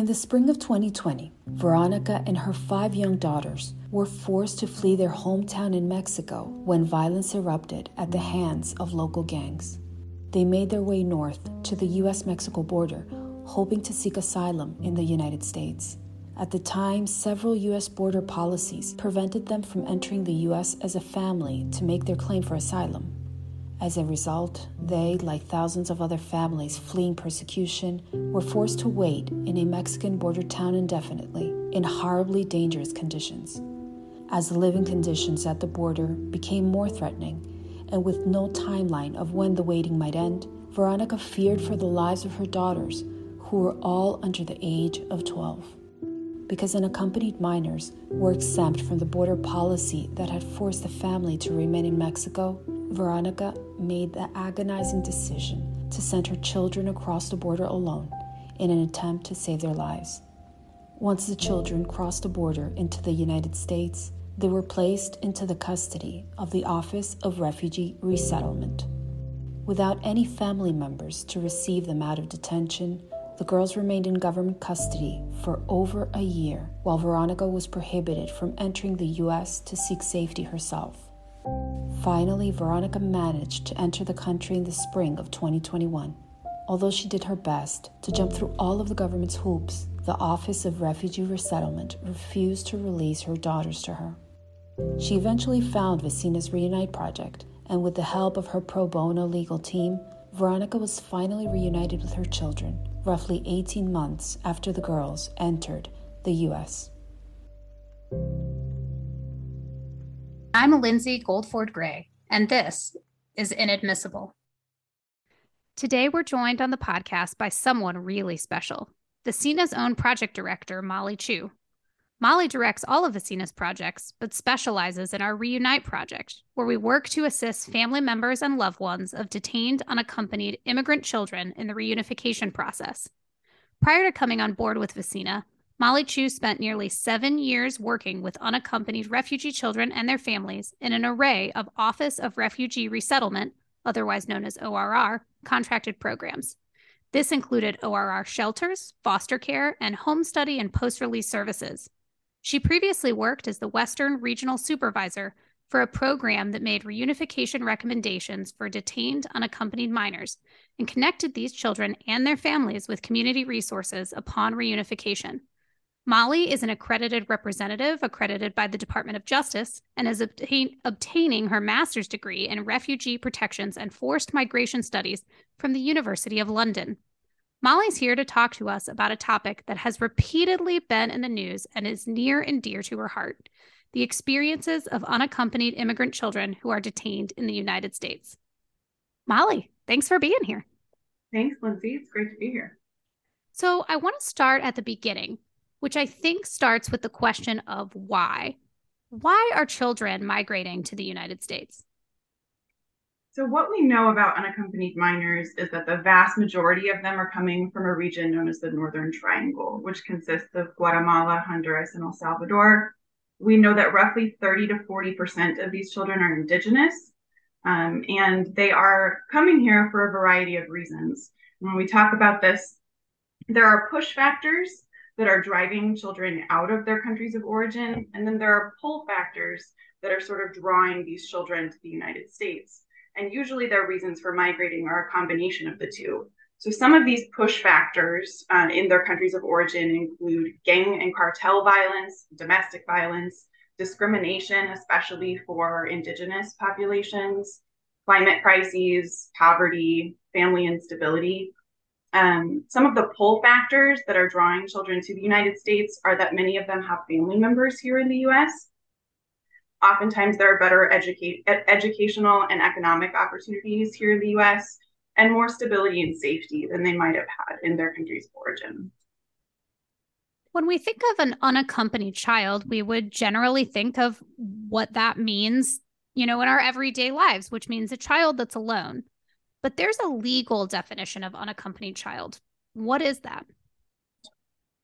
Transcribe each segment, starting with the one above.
In the spring of 2020, Veronica and her five young daughters were forced to flee their hometown in Mexico when violence erupted at the hands of local gangs. They made their way north to the US Mexico border, hoping to seek asylum in the United States. At the time, several US border policies prevented them from entering the US as a family to make their claim for asylum. As a result, they, like thousands of other families fleeing persecution, were forced to wait in a Mexican border town indefinitely in horribly dangerous conditions. As the living conditions at the border became more threatening, and with no timeline of when the waiting might end, Veronica feared for the lives of her daughters, who were all under the age of 12. Because unaccompanied minors were exempt from the border policy that had forced the family to remain in Mexico, Veronica made the agonizing decision to send her children across the border alone in an attempt to save their lives. Once the children crossed the border into the United States, they were placed into the custody of the Office of Refugee Resettlement. Without any family members to receive them out of detention, the girls remained in government custody for over a year while Veronica was prohibited from entering the U.S. to seek safety herself. Finally, Veronica managed to enter the country in the spring of 2021. Although she did her best to jump through all of the government's hoops, the Office of Refugee Resettlement refused to release her daughters to her. She eventually found Vecinas Reunite Project, and with the help of her pro bono legal team, Veronica was finally reunited with her children, roughly 18 months after the girls entered the U.S. I'm Lindsay Goldford Gray, and this is Inadmissible. Today, we're joined on the podcast by someone really special Vecina's own project director, Molly Chew. Molly directs all of Vecina's projects, but specializes in our Reunite project, where we work to assist family members and loved ones of detained, unaccompanied immigrant children in the reunification process. Prior to coming on board with Vecina, Molly Chew spent nearly seven years working with unaccompanied refugee children and their families in an array of Office of Refugee Resettlement, otherwise known as ORR, contracted programs. This included ORR shelters, foster care, and home study and post release services. She previously worked as the Western Regional Supervisor for a program that made reunification recommendations for detained unaccompanied minors and connected these children and their families with community resources upon reunification. Molly is an accredited representative accredited by the Department of Justice and is obtain- obtaining her master's degree in refugee protections and forced migration studies from the University of London. Molly's here to talk to us about a topic that has repeatedly been in the news and is near and dear to her heart the experiences of unaccompanied immigrant children who are detained in the United States. Molly, thanks for being here. Thanks, Lindsay. It's great to be here. So, I want to start at the beginning which I think starts with the question of why. Why are children migrating to the United States? So, what we know about unaccompanied minors is that the vast majority of them are coming from a region known as the Northern Triangle, which consists of Guatemala, Honduras, and El Salvador. We know that roughly 30 to 40% of these children are indigenous, um, and they are coming here for a variety of reasons. When we talk about this, there are push factors that are driving children out of their countries of origin. And then there are pull factors that are sort of drawing these children to the United States. And usually their reasons for migrating are a combination of the two. So some of these push factors uh, in their countries of origin include gang and cartel violence, domestic violence, discrimination, especially for indigenous populations, climate crises, poverty, family instability, um, some of the pull factors that are drawing children to the United States are that many of them have family members here in the US. Oftentimes, there are better educate, educational and economic opportunities here in the US and more stability and safety than they might have had in their countries of origin. When we think of an unaccompanied child, we would generally think of what that means, you know, in our everyday lives, which means a child that's alone. But there's a legal definition of unaccompanied child. What is that?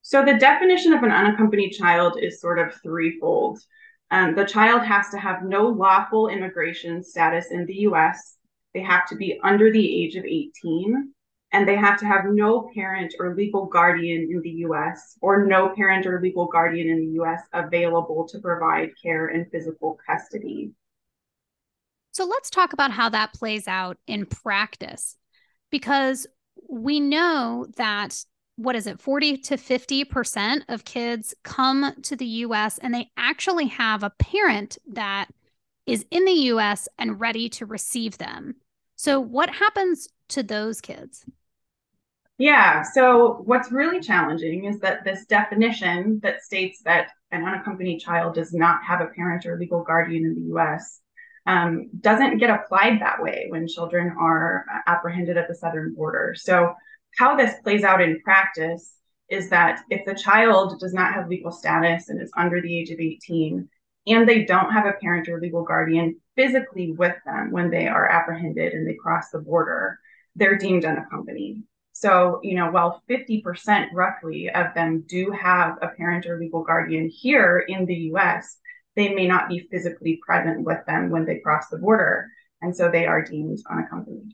So, the definition of an unaccompanied child is sort of threefold. Um, the child has to have no lawful immigration status in the US, they have to be under the age of 18, and they have to have no parent or legal guardian in the US or no parent or legal guardian in the US available to provide care and physical custody. So let's talk about how that plays out in practice because we know that what is it 40 to 50% of kids come to the US and they actually have a parent that is in the US and ready to receive them. So what happens to those kids? Yeah, so what's really challenging is that this definition that states that an unaccompanied child does not have a parent or legal guardian in the US um, doesn't get applied that way when children are apprehended at the southern border. So how this plays out in practice is that if the child does not have legal status and is under the age of 18, and they don't have a parent or legal guardian physically with them when they are apprehended and they cross the border, they're deemed unaccompanied. So, you know, while 50% roughly of them do have a parent or legal guardian here in the US, they may not be physically present with them when they cross the border. And so they are deemed unaccompanied.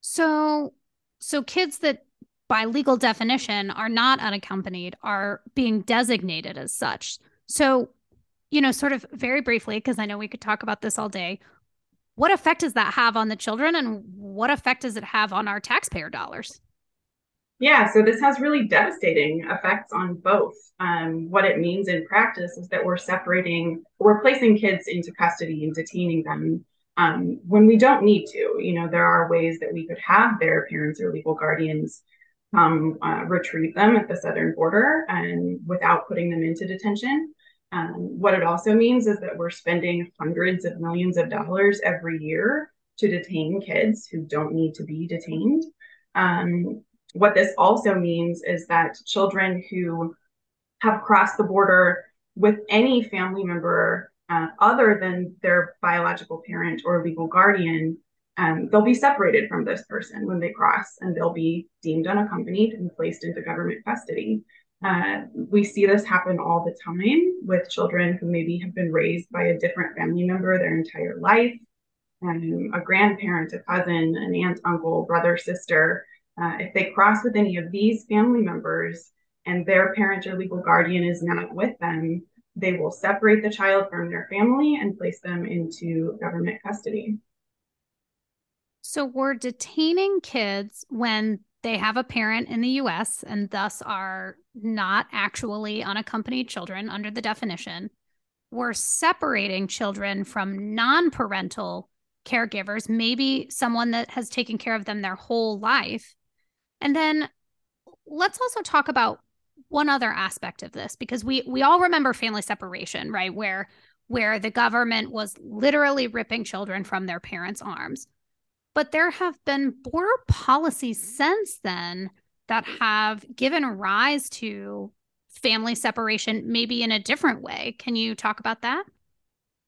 So, so kids that by legal definition are not unaccompanied are being designated as such. So, you know, sort of very briefly, because I know we could talk about this all day, what effect does that have on the children and what effect does it have on our taxpayer dollars? Yeah, so this has really devastating effects on both. Um, what it means in practice is that we're separating, we're placing kids into custody and detaining them um, when we don't need to. You know, there are ways that we could have their parents or legal guardians um, uh, retrieve them at the southern border and without putting them into detention. Um, what it also means is that we're spending hundreds of millions of dollars every year to detain kids who don't need to be detained. Um, what this also means is that children who have crossed the border with any family member uh, other than their biological parent or legal guardian, um, they'll be separated from this person when they cross and they'll be deemed unaccompanied and placed into government custody. Uh, we see this happen all the time with children who maybe have been raised by a different family member their entire life, um, a grandparent, a cousin, an aunt, uncle, brother, sister. Uh, if they cross with any of these family members and their parent or legal guardian is not with them, they will separate the child from their family and place them into government custody. So we're detaining kids when they have a parent in the US and thus are not actually unaccompanied children under the definition. We're separating children from non parental caregivers, maybe someone that has taken care of them their whole life. And then let's also talk about one other aspect of this because we we all remember family separation, right? Where where the government was literally ripping children from their parents' arms. But there have been border policies since then that have given rise to family separation, maybe in a different way. Can you talk about that?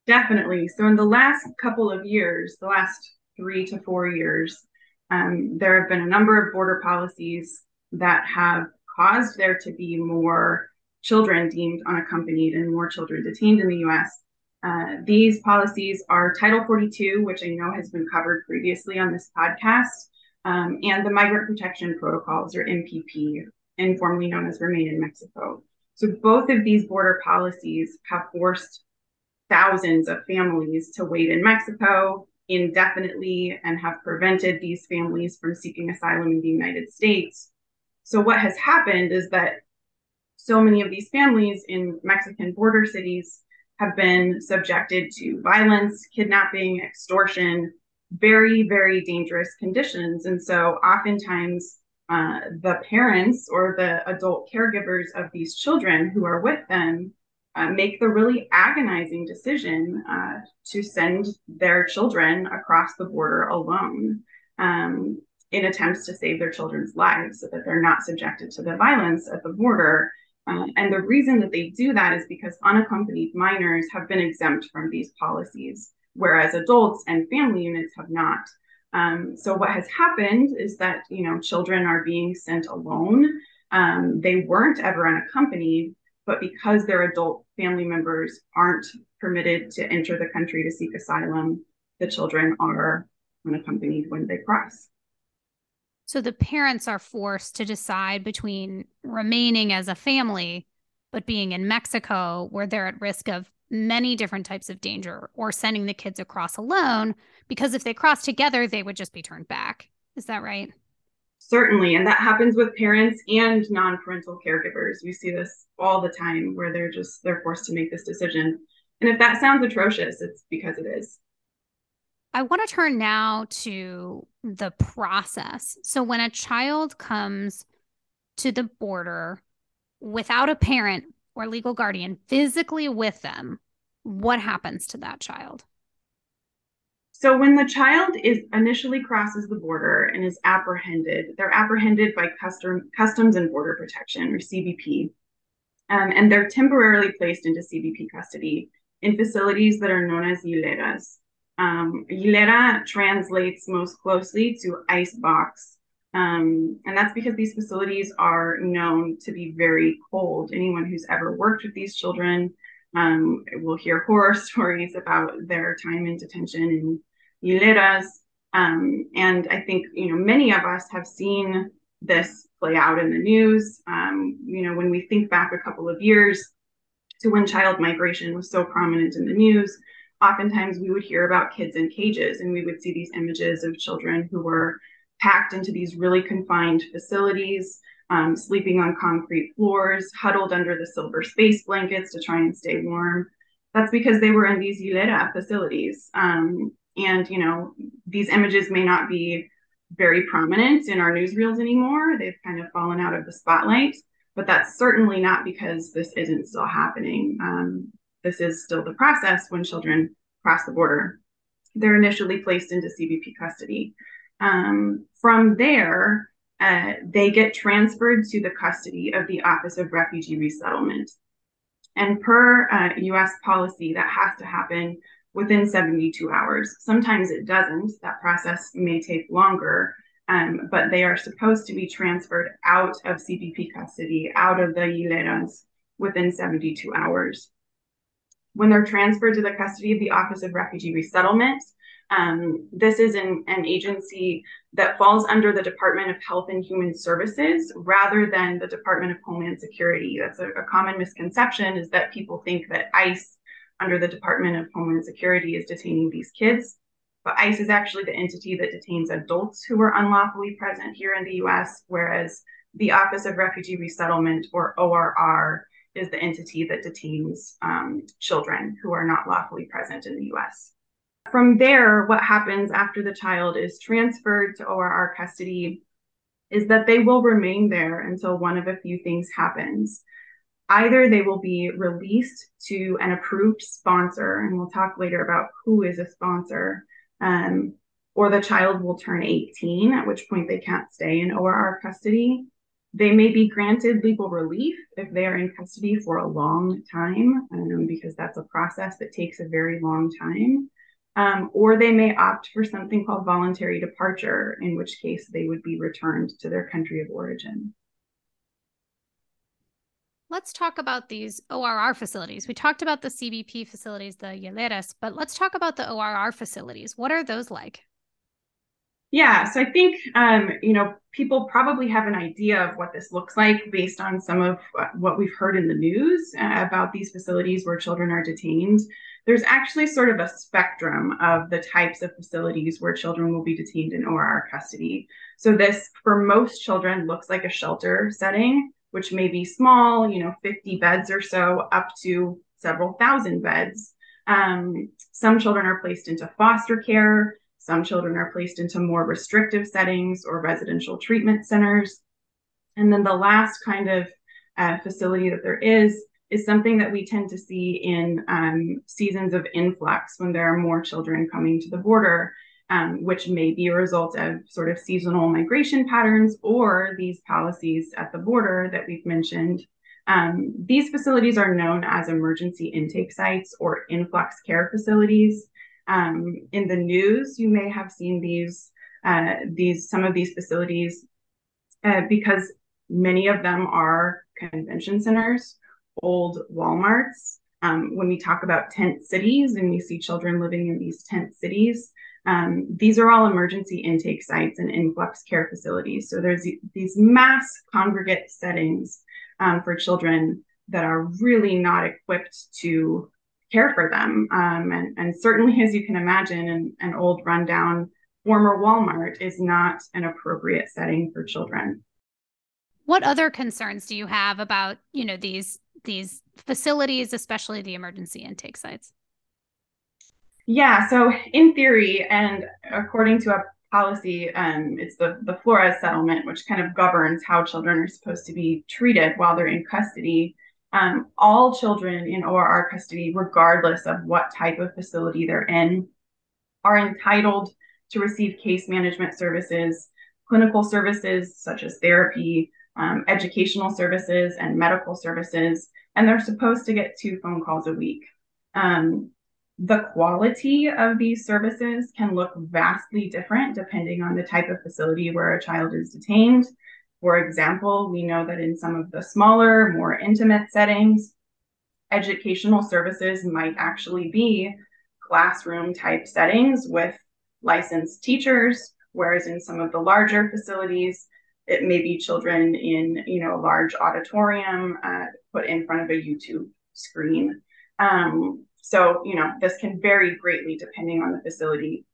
Definitely. So, in the last couple of years, the last three to four years, um, there have been a number of border policies that have caused there to be more children deemed unaccompanied and more children detained in the US. Uh, these policies are Title 42, which I know has been covered previously on this podcast, um, and the Migrant Protection Protocols, or MPP, informally known as Remain in Mexico. So both of these border policies have forced thousands of families to wait in Mexico indefinitely and have prevented these families from seeking asylum in the United States so what has happened is that so many of these families in Mexican border cities have been subjected to violence, kidnapping, extortion, very, very dangerous conditions. And so oftentimes uh, the parents or the adult caregivers of these children who are with them uh, make the really agonizing decision uh, to send their children across the border alone. Um, in attempts to save their children's lives so that they're not subjected to the violence at the border. Uh, and the reason that they do that is because unaccompanied minors have been exempt from these policies, whereas adults and family units have not. Um, so what has happened is that you know children are being sent alone. Um, they weren't ever unaccompanied, but because their adult family members aren't permitted to enter the country to seek asylum, the children are unaccompanied when they cross. So the parents are forced to decide between remaining as a family, but being in Mexico where they're at risk of many different types of danger, or sending the kids across alone, because if they cross together, they would just be turned back. Is that right? Certainly. And that happens with parents and non parental caregivers. We see this all the time where they're just, they're forced to make this decision. And if that sounds atrocious, it's because it is. I want to turn now to the process. So, when a child comes to the border without a parent or legal guardian physically with them, what happens to that child? So, when the child is initially crosses the border and is apprehended, they're apprehended by custom, Customs and Border Protection or CBP, um, and they're temporarily placed into CBP custody in facilities that are known as hieleras. Um, hielera translates most closely to ice box. Um, and that's because these facilities are known to be very cold. Anyone who's ever worked with these children um, will hear horror stories about their time in detention hieleras. Um, and I think, you know, many of us have seen this play out in the news. Um, you know, when we think back a couple of years to when child migration was so prominent in the news, oftentimes we would hear about kids in cages and we would see these images of children who were packed into these really confined facilities, um, sleeping on concrete floors, huddled under the silver space blankets to try and stay warm. That's because they were in these hielera facilities. Um, and, you know, these images may not be very prominent in our newsreels anymore. They've kind of fallen out of the spotlight, but that's certainly not because this isn't still happening. Um, this is still the process when children cross the border. They're initially placed into CBP custody. Um, from there, uh, they get transferred to the custody of the Office of Refugee Resettlement. And per uh, US policy, that has to happen within 72 hours. Sometimes it doesn't. That process may take longer, um, but they are supposed to be transferred out of CBP custody, out of the hieleras within 72 hours when they're transferred to the custody of the Office of Refugee Resettlement. Um, this is an, an agency that falls under the Department of Health and Human Services rather than the Department of Homeland Security. That's a, a common misconception is that people think that ICE under the Department of Homeland Security is detaining these kids. But ICE is actually the entity that detains adults who are unlawfully present here in the US, whereas the Office of Refugee Resettlement or ORR is the entity that detains um, children who are not lawfully present in the US. From there, what happens after the child is transferred to ORR custody is that they will remain there until one of a few things happens. Either they will be released to an approved sponsor, and we'll talk later about who is a sponsor, um, or the child will turn 18, at which point they can't stay in ORR custody. They may be granted legal relief if they are in custody for a long time, um, because that's a process that takes a very long time. Um, or they may opt for something called voluntary departure, in which case they would be returned to their country of origin. Let's talk about these ORR facilities. We talked about the CBP facilities, the hieleras, but let's talk about the ORR facilities. What are those like? Yeah, so I think um, you know people probably have an idea of what this looks like based on some of what we've heard in the news uh, about these facilities where children are detained. There's actually sort of a spectrum of the types of facilities where children will be detained in ORR custody. So this, for most children, looks like a shelter setting, which may be small, you know, 50 beds or so, up to several thousand beds. Um, some children are placed into foster care. Some children are placed into more restrictive settings or residential treatment centers. And then the last kind of uh, facility that there is is something that we tend to see in um, seasons of influx when there are more children coming to the border, um, which may be a result of sort of seasonal migration patterns or these policies at the border that we've mentioned. Um, these facilities are known as emergency intake sites or influx care facilities. Um, in the news, you may have seen these uh, these some of these facilities uh, because many of them are convention centers, old WalMarts. Um, when we talk about tent cities and we see children living in these tent cities, Um, these are all emergency intake sites and influx care facilities. So there's these mass congregate settings um, for children that are really not equipped to care for them. Um, and, and, certainly, as you can imagine, an, an old rundown former Walmart is not an appropriate setting for children. What other concerns do you have about, you know, these these facilities, especially the emergency intake sites? Yeah, so in theory, and according to a policy, um, it's the, the Flores settlement, which kind of governs how children are supposed to be treated while they're in custody. Um, all children in ORR custody, regardless of what type of facility they're in, are entitled to receive case management services, clinical services such as therapy, um, educational services, and medical services. And they're supposed to get two phone calls a week. Um, the quality of these services can look vastly different depending on the type of facility where a child is detained. For example, we know that in some of the smaller, more intimate settings, educational services might actually be classroom type settings with licensed teachers, whereas in some of the larger facilities, it may be children in you know a large auditorium uh, put in front of a YouTube screen. Um, so, you know, this can vary greatly depending on the facility.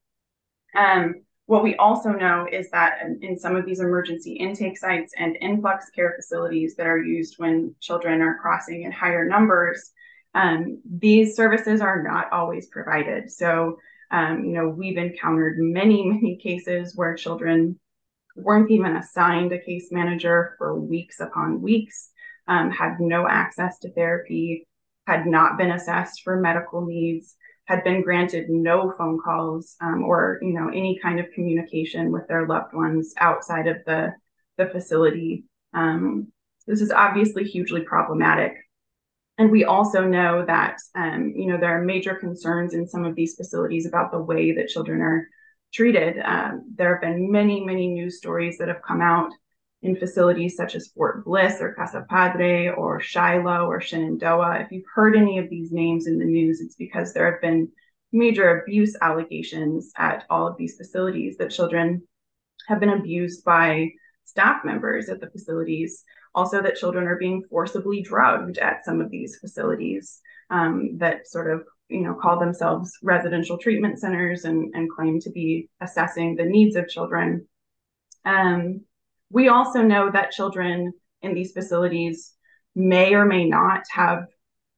Um, what we also know is that in, some of these emergency intake sites and influx care facilities that are used when children are crossing in higher numbers, um, these services are not always provided. So, um, you know, we've encountered many, many cases where children weren't even assigned a case manager for weeks upon weeks, um, had no access to therapy, had not been assessed for medical needs, had been granted no phone calls um, or you know any kind of communication with their loved ones outside of the the facility. Um, this is obviously hugely problematic. And we also know that um, you know there are major concerns in some of these facilities about the way that children are treated. Um, there have been many, many news stories that have come out in facilities such as Fort Bliss or Casa Padre or Shiloh or Shenandoah. If you've heard any of these names in the news, it's because there have been major abuse allegations at all of these facilities that children have been abused by staff members at the facilities. Also, that children are being forcibly drugged at some of these facilities um, that sort of you know call themselves residential treatment centers and, and claim to be assessing the needs of children. Um, we also know that children in these facilities may or may not have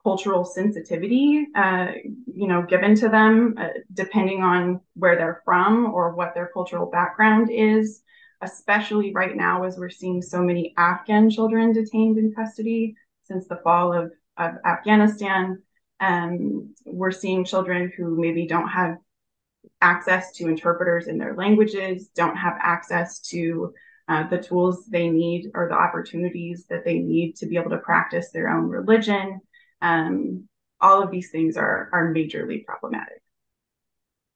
cultural sensitivity, uh, you know, given to them, uh, depending on where they're from or what their cultural background is. Especially right now, as we're seeing so many Afghan children detained in custody since the fall of, of Afghanistan. Um, we're seeing children who maybe don't have access to interpreters in their languages, don't have access to uh, the tools they need or the opportunities that they need to be able to practice their own religion. Um, all of these things are are majorly problematic.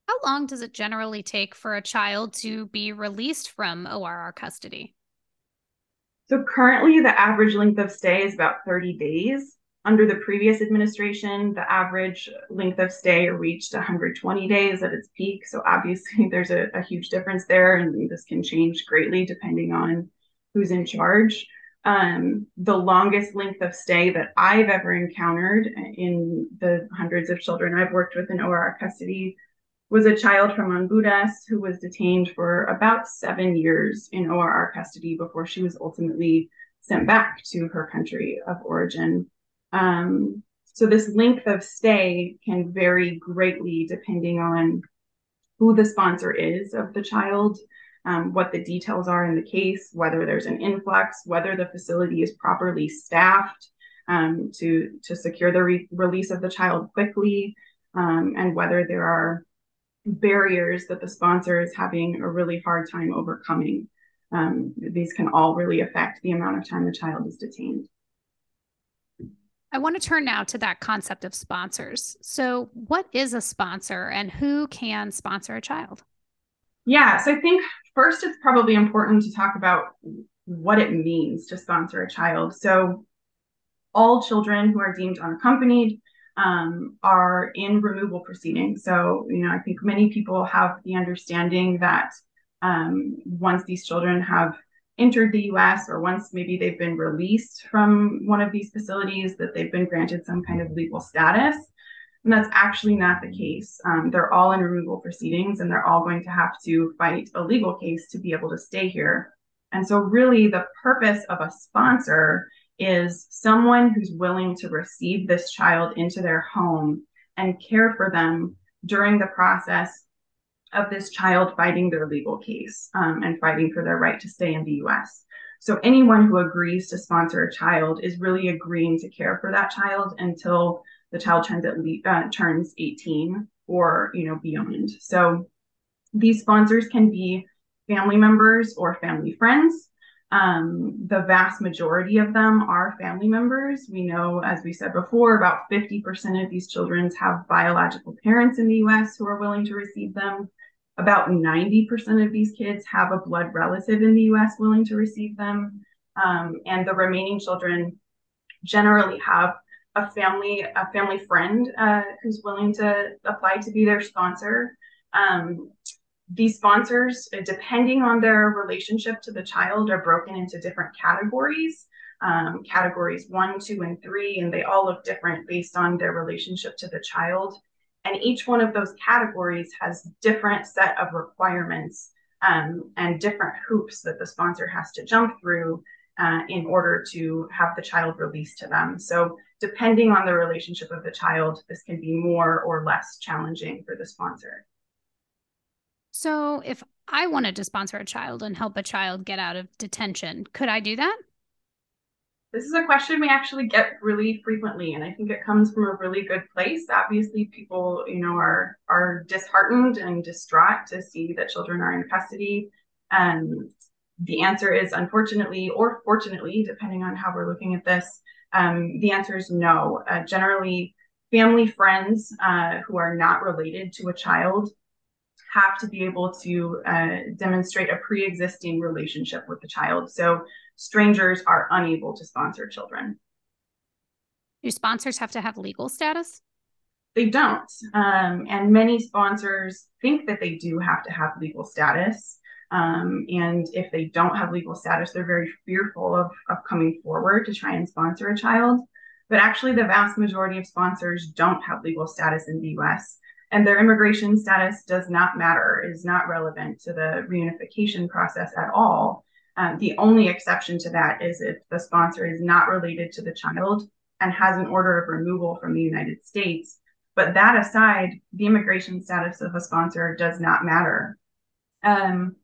How long does it generally take for a child to be released from ORR custody? So currently, the average length of stay is about 30 days. Under the previous administration, the average length of stay reached 120 days at its peak. So obviously, there's a, a huge difference there, and this can change greatly depending on who's in charge. Um, the longest length of stay that I've ever encountered in the hundreds of children I've worked with in ORR custody was a child from Honduras who was detained for about seven years in ORR custody before she was ultimately sent back to her country of origin. Um, so this length of stay can vary greatly depending on who the sponsor is of the child, um, what the details are in the case, whether there's an influx, whether the facility is properly staffed um, to to secure the re- release of the child quickly, um, and whether there are barriers that the sponsor is having a really hard time overcoming. Um, these can all really affect the amount of time the child is detained. I want to turn now to that concept of sponsors. So, what is a sponsor and who can sponsor a child? Yeah, so I think first it's probably important to talk about what it means to sponsor a child. So, all children who are deemed unaccompanied um, are in removal proceedings. So, you know, I think many people have the understanding that um, once these children have entered the US or once maybe they've been released from one of these facilities, that they've been granted some kind of legal status. And that's actually not the case. Um, they're all in removal proceedings and they're all going to have to fight a legal case to be able to stay here. And so, really, the purpose of a sponsor is someone who's willing to receive this child into their home and care for them during the process of this child fighting their legal case um, and fighting for their right to stay in the US. So anyone who agrees to sponsor a child is really agreeing to care for that child until the child turns at least uh, turns 18 or you know beyond. So these sponsors can be family members or family friends. Um, the vast majority of them are family members. We know, as we said before, about 50% of these children have biological parents in the US who are willing to receive them. About 90% of these kids have a blood relative in the US willing to receive them. Um, and the remaining children generally have a family a family friend uh, who's willing to apply to be their sponsor. Um, these sponsors, uh, depending on their relationship to the child, are broken into different categories. Um, categories one, two, and three, and they all look different based on their relationship to the child. And each one of those categories has different set of requirements um, and different hoops that the sponsor has to jump through uh, in order to have the child released to them. So, depending on the relationship of the child, this can be more or less challenging for the sponsor. So, if I wanted to sponsor a child and help a child get out of detention, could I do that? This is a question we actually get really frequently, and I think it comes from a really good place. Obviously, people, you know, are are disheartened and distraught to see that children are in custody. Um, the answer is unfortunately or fortunately, depending on how we're looking at this. Um, the answer is no. Uh, generally, family friends uh, who are not related to a child have to be able to uh, demonstrate a pre-existing relationship with the child. So strangers are unable to sponsor children. Do sponsors have to have legal status? They don't. Um, and many sponsors think that they do have to have legal status. Um, and if they don't have legal status, they're very fearful of, of coming forward to try and sponsor a child. But actually, the vast majority of sponsors don't have legal status in the US and their immigration status does not matter, is not relevant to the reunification process at all. Um, the only exception to that is if the sponsor is not related to the child and has an order of removal from the United States. But that aside, the immigration status of a sponsor does not matter. Um,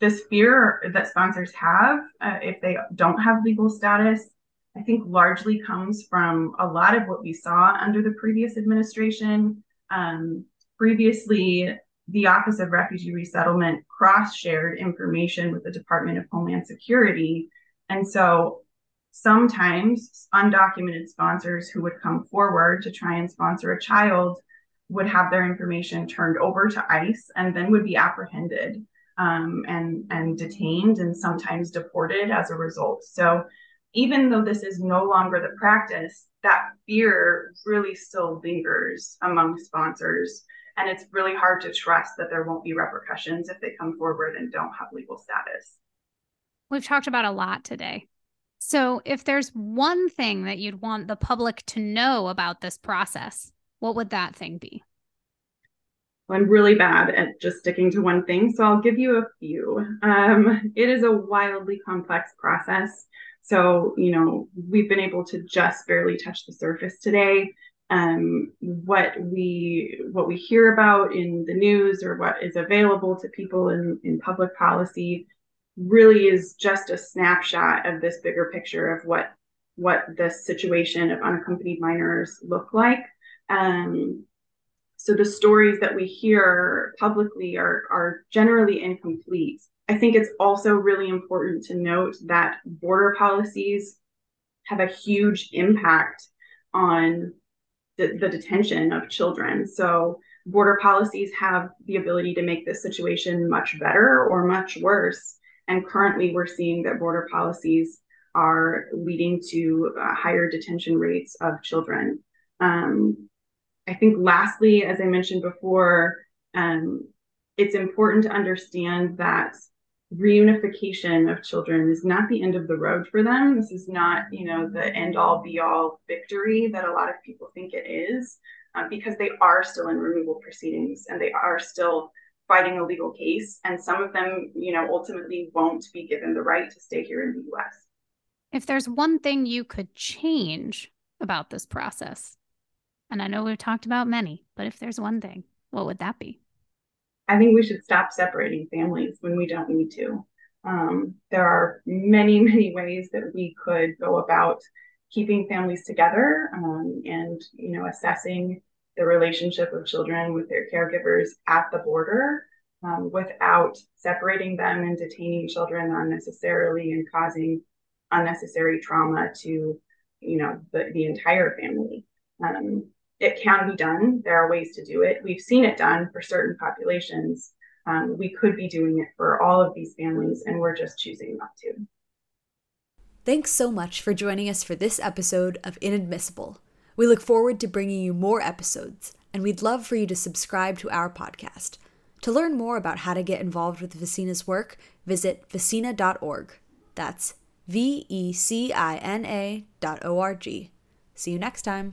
this fear that sponsors have uh, if they don't have legal status, I think largely comes from a lot of what we saw under the previous administration um, previously, the Office of Refugee Resettlement cross shared information with the Department of Homeland Security. And so sometimes undocumented sponsors who would come forward to try and sponsor a child would have their information turned over to ICE and then would be apprehended um, and, and detained and sometimes deported as a result. So even though this is no longer the practice, that fear really still lingers among sponsors. And it's really hard to trust that there won't be repercussions if they come forward and don't have legal status. We've talked about a lot today. So, if there's one thing that you'd want the public to know about this process, what would that thing be? I'm really bad at just sticking to one thing, so I'll give you a few. Um, it is a wildly complex process. So, you know, we've been able to just barely touch the surface today. Um, what we what we hear about in the news or what is available to people in, in public policy really is just a snapshot of this bigger picture of what what the situation of unaccompanied minors look like. Um, so the stories that we hear publicly are are generally incomplete. I think it's also really important to note that border policies have a huge impact on the, the, detention of children. So, border policies have the ability to make this situation much better or much worse. And currently, we're seeing that border policies are leading to uh, higher detention rates of children. Um, I think, lastly, as I mentioned before, um, it's important to understand that reunification of children is not the end of the road for them. This is not, you know, the end all be all victory that a lot of people think it is, uh, because they are still in removal proceedings and they are still fighting a legal case. And some of them, you know, ultimately won't be given the right to stay here in the US. If there's one thing you could change about this process, and I know we've talked about many, but if there's one thing, what would that be? I think we should stop separating families when we don't need to. Um, there are many, many ways that we could go about keeping families together um, and, you know, assessing the relationship of children with their caregivers at the border um, without separating them and detaining children unnecessarily and causing unnecessary trauma to, you know, the, the entire family. Um, it can be done. There are ways to do it. We've seen it done for certain populations. Um, we could be doing it for all of these families, and we're just choosing not to. Thanks so much for joining us for this episode of Inadmissible. We look forward to bringing you more episodes, and we'd love for you to subscribe to our podcast. To learn more about how to get involved with Vecina's work, visit vecina.org. That's V E C I N A dot O R G. See you next time.